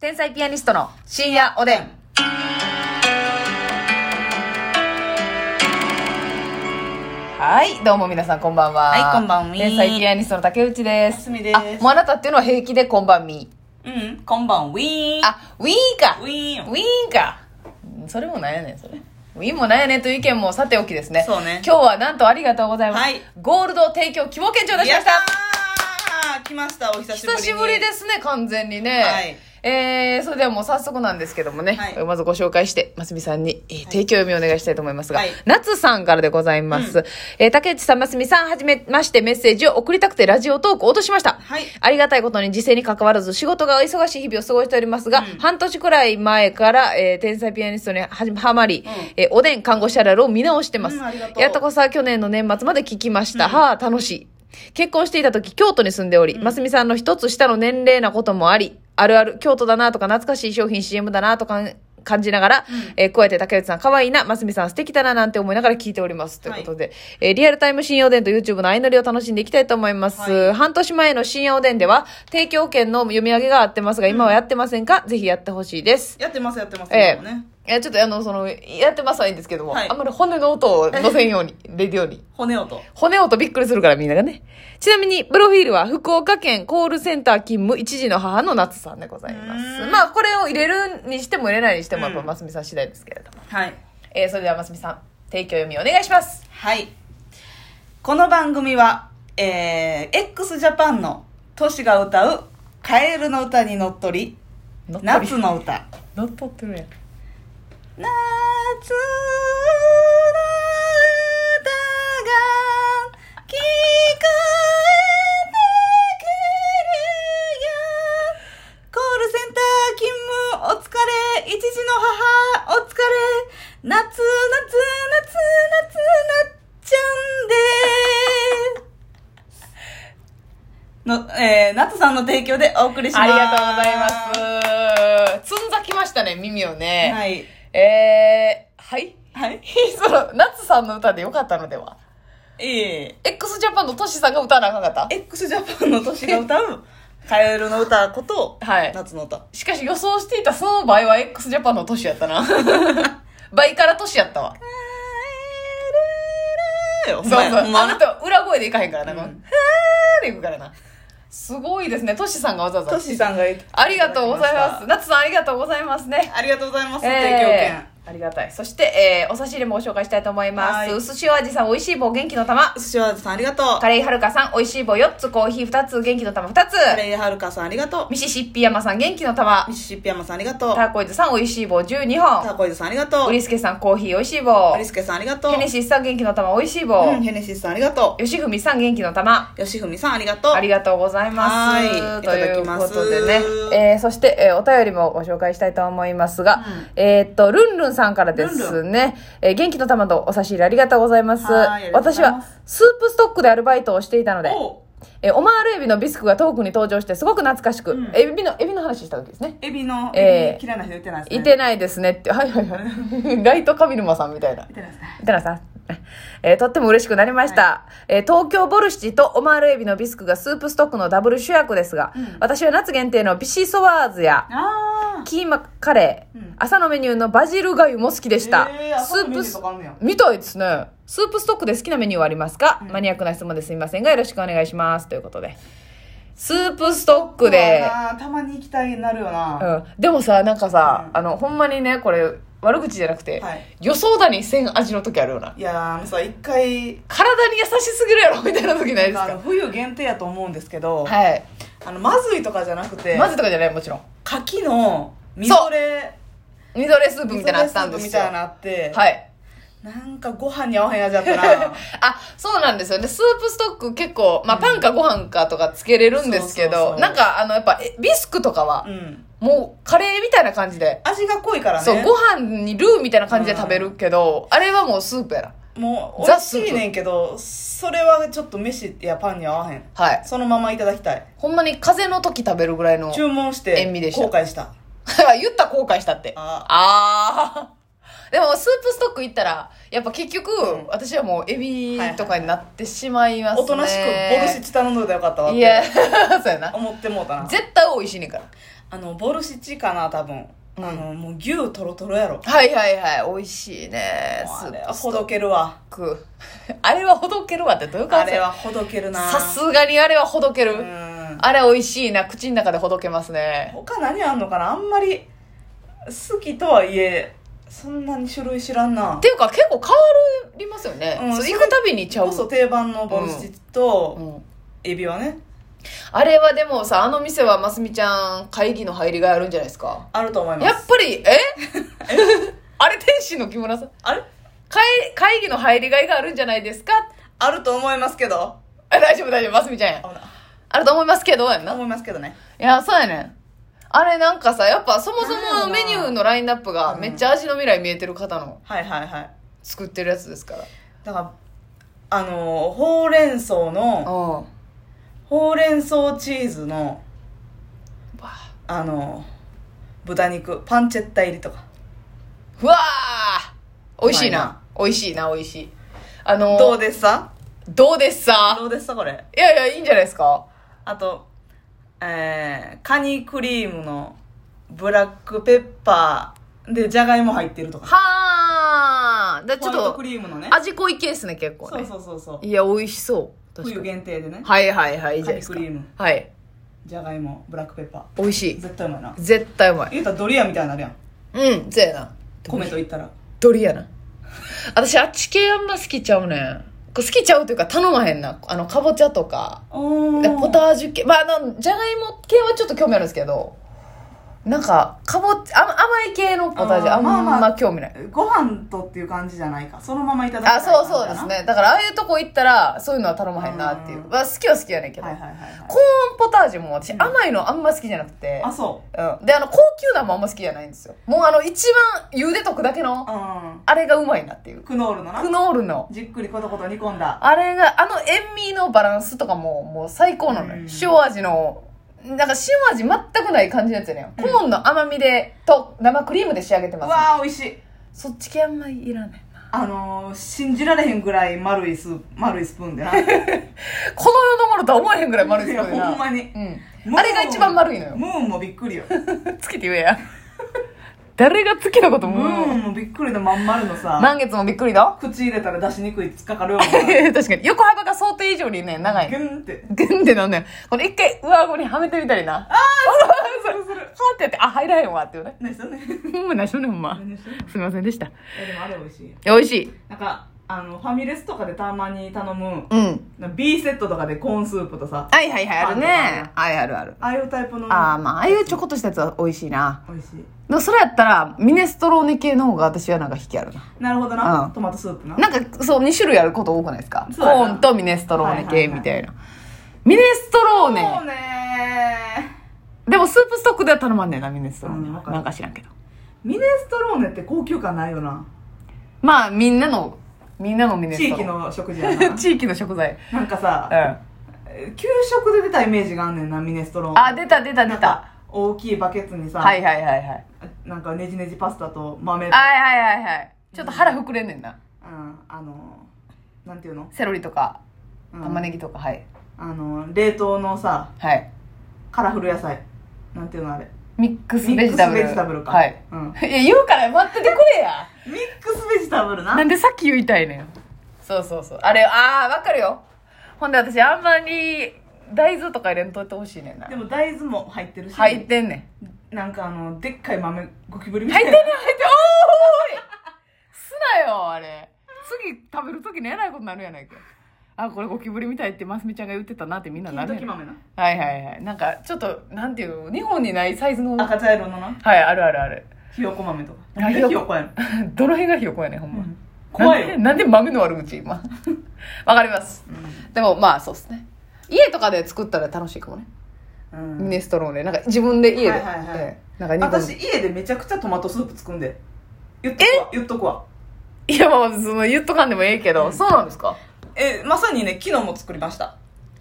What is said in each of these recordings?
天才ピアニストの深夜おでん。はい、どうも皆さんこんばんは。はいこんばんみ天才ピアニストの竹内です。ますみですあ、もうあなたっていうのは平気でこんばんみ。うん、こんばん、ウィーン。あ、ウィーンか。ウィーンウィーンか。うんそれもなんやねん、それ。ウィーンもなんやねんという意見もさておきですね。そうね今日はなんとありがとうございます。はいゴールド提供希望券頂戴しました。やったー来ました、お久しぶりに。久しぶりですね、完全にね。はいえー、それではもう早速なんですけどもね、はいまずご紹介して、ますみさんに、えー提供読みお願いしたいと思いますが、はい夏さんからでございます。えー竹内さん、ますみさん、はじめましてメッセージを送りたくてラジオトークを落としました。はいありがたいことに時勢に関わらず仕事が忙しい日々を過ごしておりますが、うん半年くらい前から、えー天才ピアニストにははまり、うんえーおでん看護師あるあるを見直してます。うんありがとうやっとこさ去年の年末まで聞きました。はあ、楽しい。結婚していた時、京都に住んでおり、ますみさんの一つ下の年齢なこともあり、あるある、京都だなとか懐かしい商品 CM だなとか感じながら、えーこうやって竹内さん可愛いな、ますみさん素敵だななんて思いながら聞いております。ということで、えーリアルタイム深夜おでんと YouTube の相乗りを楽しんでいきたいと思います。はい半年前の深夜おでんでは、提供券の読み上げがあってますが、今はやってませんか、ぜひやってほしいです。やってます、やってます。ええ今もね。いや、ちょっとあの、その、やってますはいいんですけども、はいあんまり骨の音を乗せんように、レディオに。骨音。骨音びっくりするからみんながね。ちなみに、プロフィールは福岡県コールセンター勤務一児の母の夏さんでございまうす。んまあ、これを入れるにしても入れないにしても、やっぱうんますみさん次第ですけれども。はい。えー、それではますみさん、提供読みお願いします。はい。この番組は、えー、x ジャパンのトシが歌う、カエルの歌にのっとり、乗っ取り夏の歌。乗っ取ってるやん。夏の歌が聞こえてくるよコールセンター勤務お疲れ一児の母お疲れ夏夏夏夏なっちゃんでの、えー、夏さんの提供でお送りしますありがとうございます。つんざきましたね、耳をね。はいえー、はい？はい その、夏さんの歌でよかったのでは？ええ ?x ジャパンのトシさんが歌わなあかんかった？X ジャパンの年が歌う カエルの歌こと、はい夏の歌しかし予想していたその場合は x ジャパンの年やったな。倍から年やったわ。そうそうあなた裏声でいかへんからな。うんこのはーでいくからな。すごいですね。トシさんがわざわざ。トシさんがありがとうございます。夏さんありがとうございますね。ありがとうございます、えー提供券ありがたい。そして、えー、お差し入れもご紹介したいと思います。はい薄塩味さん、美味しい棒元気の玉。寿司わずさんありがとうカレイはるかさん、美味しい棒4つ、コーヒー2つ、元気の玉2つ。カレイはるかさんありがとうミシシッピ山さん、元気の玉ミ。シシッピ山さんありがとうターコイズさん、美味しい棒12タ本。ーコイズさんありがとうウリスケさん、コーヒー美味しい棒アリ。スケさんありがとうヘネシスさん、元気の玉、美味しい棒。うんヘネシスさんありがと吉文さん、元気の玉。う吉文さんありがとうありがとうございます。はいといういただきますことでね。えー、そして、えーお便りもご紹介したいと思いますが、うんえーっと、ルンルンさんからですルね。えー元気の玉とお差し入れありがとうございます。は私はスープストックでアルバイトをしていたので、おえーオマールエビのビスクがトークに登場してすごく懐かしく、うん。エビの、エビの話した時ですね。エビのえー嫌いな人いてないですね。いてないですねって、はいはいはい。ライト上沼さんみたいな。いてないですね。いたらさん、えーとっても嬉しくなりました、えー東京ボルシチとオマールエビのビスクがスープストックのダブル主役ですが、うん。私は夏限定のビシソワーズやあキーマカレー、うん。朝のメニューのバジルがゆも好きでした、えー朝のメニューとかあんねや。みたいですね。スープストックで好きなメニューはありますか、うん。マニアックな質問ですみませんがよろしくお願いします。ということで。スープストックで、たまに行きたいなるよな、うん、でもさなんかさ、うん。あのほんまにねこれ悪口じゃなくて、はい。予想だにせん味の時あるよな。いやーあのさ一回体に優しすぎるやろみたいな時ないですあのか冬限定やと思うんですけど、はい。あのまずいとかじゃなくてまずとかじゃないもちろん。牡蠣のみぞれみぞれスープみたいなのあったんですよ。みたいなのあって、はい。なんかご飯に合わへん味だったな。あそうなんですよ。ねスープストック結構、まあ、パンかご飯かとかつけれるんですけど、なんかあのやっぱえビスクとかはう、ん。もうカレーみたいな感じで、味が濃いからねそうご飯にルーみたいな感じで食べるけど、あれはもうスープやな。もう美ザ味しいねんけどそれはちょっと飯やパンに合わへん。はい。そのままいただきたい。ほんまに風邪の時食べるぐらいの注文して塩味でした。後悔した 言ったら後悔したって。ああー。でもスープストック行ったらやっぱ結局、ん。私はもうエビとかになってしまいますね。おとなしくボルシチ頼んどいたらよかったわっていや そうやな。思ってもうたな。絶対美味しいねんから。あのボルシチかな多分、うん。あのもう牛トロトロやろ。はいはいはい。美味しいねもうあれスープスはほどけるわ。トックあれはほどけるわってどういう感じ？あれはほどけるな。さすがにあれはほどける、うんあれ美味しいな口の中でほどけますね。他何あんのかなあんまり好きとはいえそんなに種類知らんな。っていうか結構変わりますよね、うんそう行くたびにちゃう。こそ定番のボルシチとうん。エビはね。あれはでもさあの店はますみちゃん会議の入りがあるんじゃないですか。あると思います。やっぱり え？あれ天使の木村さん？あれ？会会議の入りがいがあるんじゃないですか？あると思いますけど。あ大丈夫大丈夫。ますみちゃんやあると思いますけどやんな？思いますけどね。いやそうやねん。あれなんかさやっぱそもそもメニューのラインナップがうん。めっちゃ味の未来見えてる方のはいはいはい。作ってるやつですから。だからあのほうれん草のうん。ほうれん草チーズのわあ。の豚肉パンチェッタ入りとか。うわー。美味しいうなま美味しいな美味しい。あのどうですかどうですさ？どうですかこれ？いやいやいいんじゃないですか？あとえー、カニクリームのブラックペッパーでじゃがいも入ってるとか。はあだちょっとクリームのね。味濃い系ですね結構そうねそうそうそう。いや美味しそう。冬に。限定でね。はいはいはいカニクリーム。はい。じゃがいもブラックペッパ美味しい。ー絶対うまいな。絶対うまい。言うたらドリアみたいになるやん。うんそうやな。米と言ったら。ドリやな。私あっち系あんま好きちゃうねん好きちゃうというか頼まへんな。あのかぼちゃとか。ポタージュ系。まああのじゃがいも系はちょっと興味あるんですけどなんかかぼちあ甘い系のポタージュあんまあままあ興味ない。ご飯とっていう感じじゃないか。そのままいただきたいあそうそうですね。だからああいうとこ行ったらそういうのは頼まへんなっていう。うん。まあ好きは好きやねんけど、はいはいはいはい。コーンポタージュも私甘いのあんま好きじゃなくて。あそう。ん、であの高級なもあんま好きじゃないんですよ。もうあの一番茹でとくだけのあれがうまいなっていう。クノールのな。クノールの。じっくりコトコト煮込んだ。あれがあの塩味のバランスとかももう最高なのよ、うん。塩味のなんか塩味全くない感じのやつやねん、コーンの甘みでと生クリームで仕上げてうます、わー美味しい。そっち系あんまいらないな。あのー、信じられへんぐらい丸いスープ丸いスプーンでな。この世のものとは思えへんぐらい丸いですよねいやほんまに。うん、あれが一番丸いのよ。ムーンもびっくりよ。月って言えや誰が月のことムムーンーンもびっくりでまん丸のさ。満月もびっくりだ。口入れたら出しにくい突っかかるような確かに。横幅が想定以上にね長い。ギュンって。グンってなんねん。これ一回上顎にはめてみたりな。ああするするはーってやってあ入らへんわっていうね何ねんほんま何しとんねんほんま何しとんねんいすみませんでしたいやでもあれ美味しいや美味しいなんかあのファミレスとかでたまに頼むうん。な B セットとかでコーンスープとさはいはいはいあるね。はいあるあるああいうタイプの。ああまあああいうちょこっとしたやつは美味しいな。美味しい。でもそれやったらミネストローネ系の方が私はなんか引きあるな。なるほどな、うん。トマトスープな。なんかそう2種類あること多くないですか？コーンとミネストローネ系はいはいはいみたいな。ミネストローそうネねでもスープストックでは頼まんねんなミネストローネ。はうんなんか知らんけど。ミネストローネって高級感ないよな。まあみんなのみんなのミネストロ。ーネ地域の食事やな。地域の食材。なんかさうん。給食で出たイメージがあんねんなミネストローネあ出た出た出た。なんか大きいバケツにさ、はいはいはいはい。なんかねじねじパスタと豆と、はいはいはいはい。ちょっと腹膨れんねんな。うん、あのなんていうの、セロリとかうん。玉ねぎとかはい。あの冷凍のさはい。カラフル野菜。なんていうのあれ？ミックスベジタブル。ベジタブルか。はい。うん、いや言うから待っててくれや。ミックスベジタブルな。なんでさっき言いたいねん。そうそうそう。あれああわかるよ。ほんで私あんまり大豆とか入れんといてほしいねんな。でも大豆も入ってるし。入ってんねん。なんかあのでっかい豆ゴキブリみたいな。入ってんねん入ってんおーい。すなよあれ。次食べる時にえらいことになるやないかあこれゴキブリみたいってますみちゃんが言ってたなってみんななるやん金時豆な。はいはいはい。なんかちょっとなんていうの日本にないサイズの。はい赤茶色のな。あるあるある。ひよこ豆とか。あなんでひよこやねん どの辺がひよこやねんほんま、怖いよ。なんでなんで豆の悪口今。わかります。でもまあそうっすね。家とかで作ったら楽しいかもね、うん。ミネストローネ。なんか自分で家で、はいはいはい。ええ。なんか私家でめちゃくちゃトマトスープ作んで。言っとくわ。言っとくわ。むいやまあその言っとかんでもええけど、うん。そうなんですか？えまさにね昨日も作りました。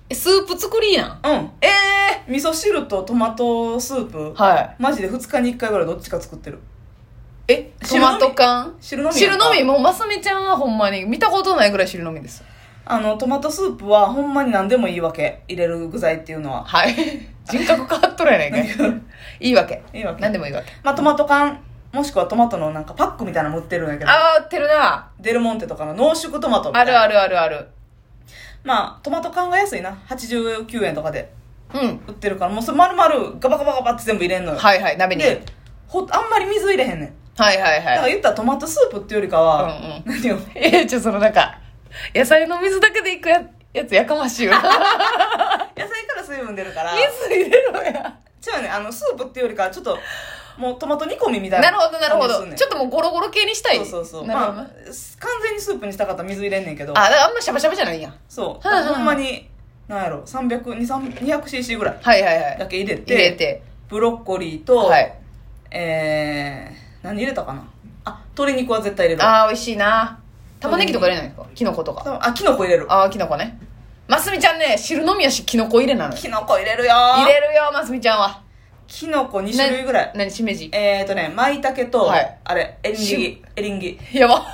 えスープ作りやん。うん。ええ味噌汁とトマトスープ。はい。マジで2日に1回ぐらいどっちか作ってる。えトマト缶汁飲みやんか。汁飲み？もうますみちゃんはほんまに見たことないぐらい汁飲みです。あのトマトスープはほんまに何でもいいわけ。入れる具材っていうのは。はい。人格変わっとるやないかい。いいわけ。いいわけ。何でもいいわけ。まあトマト缶もしくはトマトのなんかパックみたいなのも売ってるんやけどあー、売ってるな。デルモンテとかの濃縮トマトみたいなあるあるあるある。まあトマト缶が安いな89円とかでうん。売ってるからもうそれ丸々ガバガバガバって全部入れんのよ、はいはい、鍋に。でほあんまり水入れへんねんはいはいだからはい。言ったらトマトスープっていうよりかは、うんうん何を？えー、ちょ、そのなんか、野菜の水だけでいくややつやかましいよな。野菜から水分出るから水入れろや。違うねあのスープっていうよりかはちょっともうトマト煮込みみたいななるほどなるほど。ちょっともうゴロゴロ系にしたい。そうそうそうまあ、完全にスープにしたかったら水入れんねんけどあ、あんまシャバシャバじゃないんや。そう、ほんまになんやろ300 200cc ぐらいはいはいはい。だけ入れて入れて。ブロッコリーと、はい。えー、何入れたかなあ鶏肉は絶対入れるわあー、美味しいな。玉ねぎとか入れないんですかキノコとか。あキノコ入れるあー、キノコね。ますみちゃんね、汁飲みやし、キノコ入れなのよ。キノコ入れるよ入れるよ、ますみちゃんは。キノコ2種類ぐらい何、しめじ？えーとね舞茸と、はいあれエリンしギエリンギやば。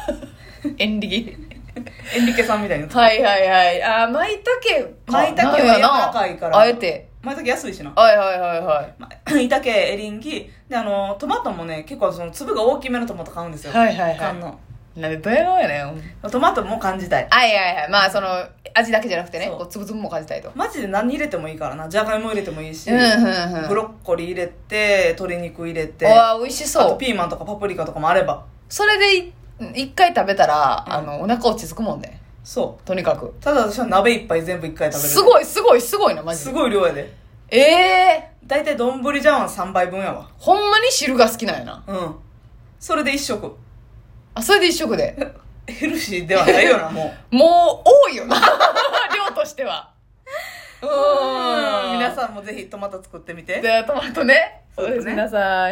エンリギ。エンリケさんみたいにはいはいはい。あー、舞茸か。舞茸は柔らかいからあえて。舞茸安いしなはいはいはいはい。ま舞茸エリンギであのトマトもね結構その粒が大きめのトマト買うんですよはいはいはい缶のなんでドヤ顔やねん。トマトも感じたいはいはいはい。まあ、その、味だけじゃなくてね、そうこう、つぶつぶも感じたいと。マジで何入れてもいいからなじゃがいも入れてもいいし、うんうんうん。ブロッコリー入れて鶏肉入れてわあ、美味しあそう。とピーマンとかパプリカとかもあればそれでい一回食べたら、うんあの、お腹落ち着くもんね。そとにかく。うただ私は鍋一杯全部一回食べるいすごいすごいすごいな、マジすで。ごい量やでええ大体丼茶碗3杯分やわほんまに汁が好きなんやな。うんそれで一食あ、それで一食で。ヘルシーではないよなもうもう、多いよな。量としては。ううんん。皆さんもぜひトマト作ってみてで、トマトね。そうですねなさい。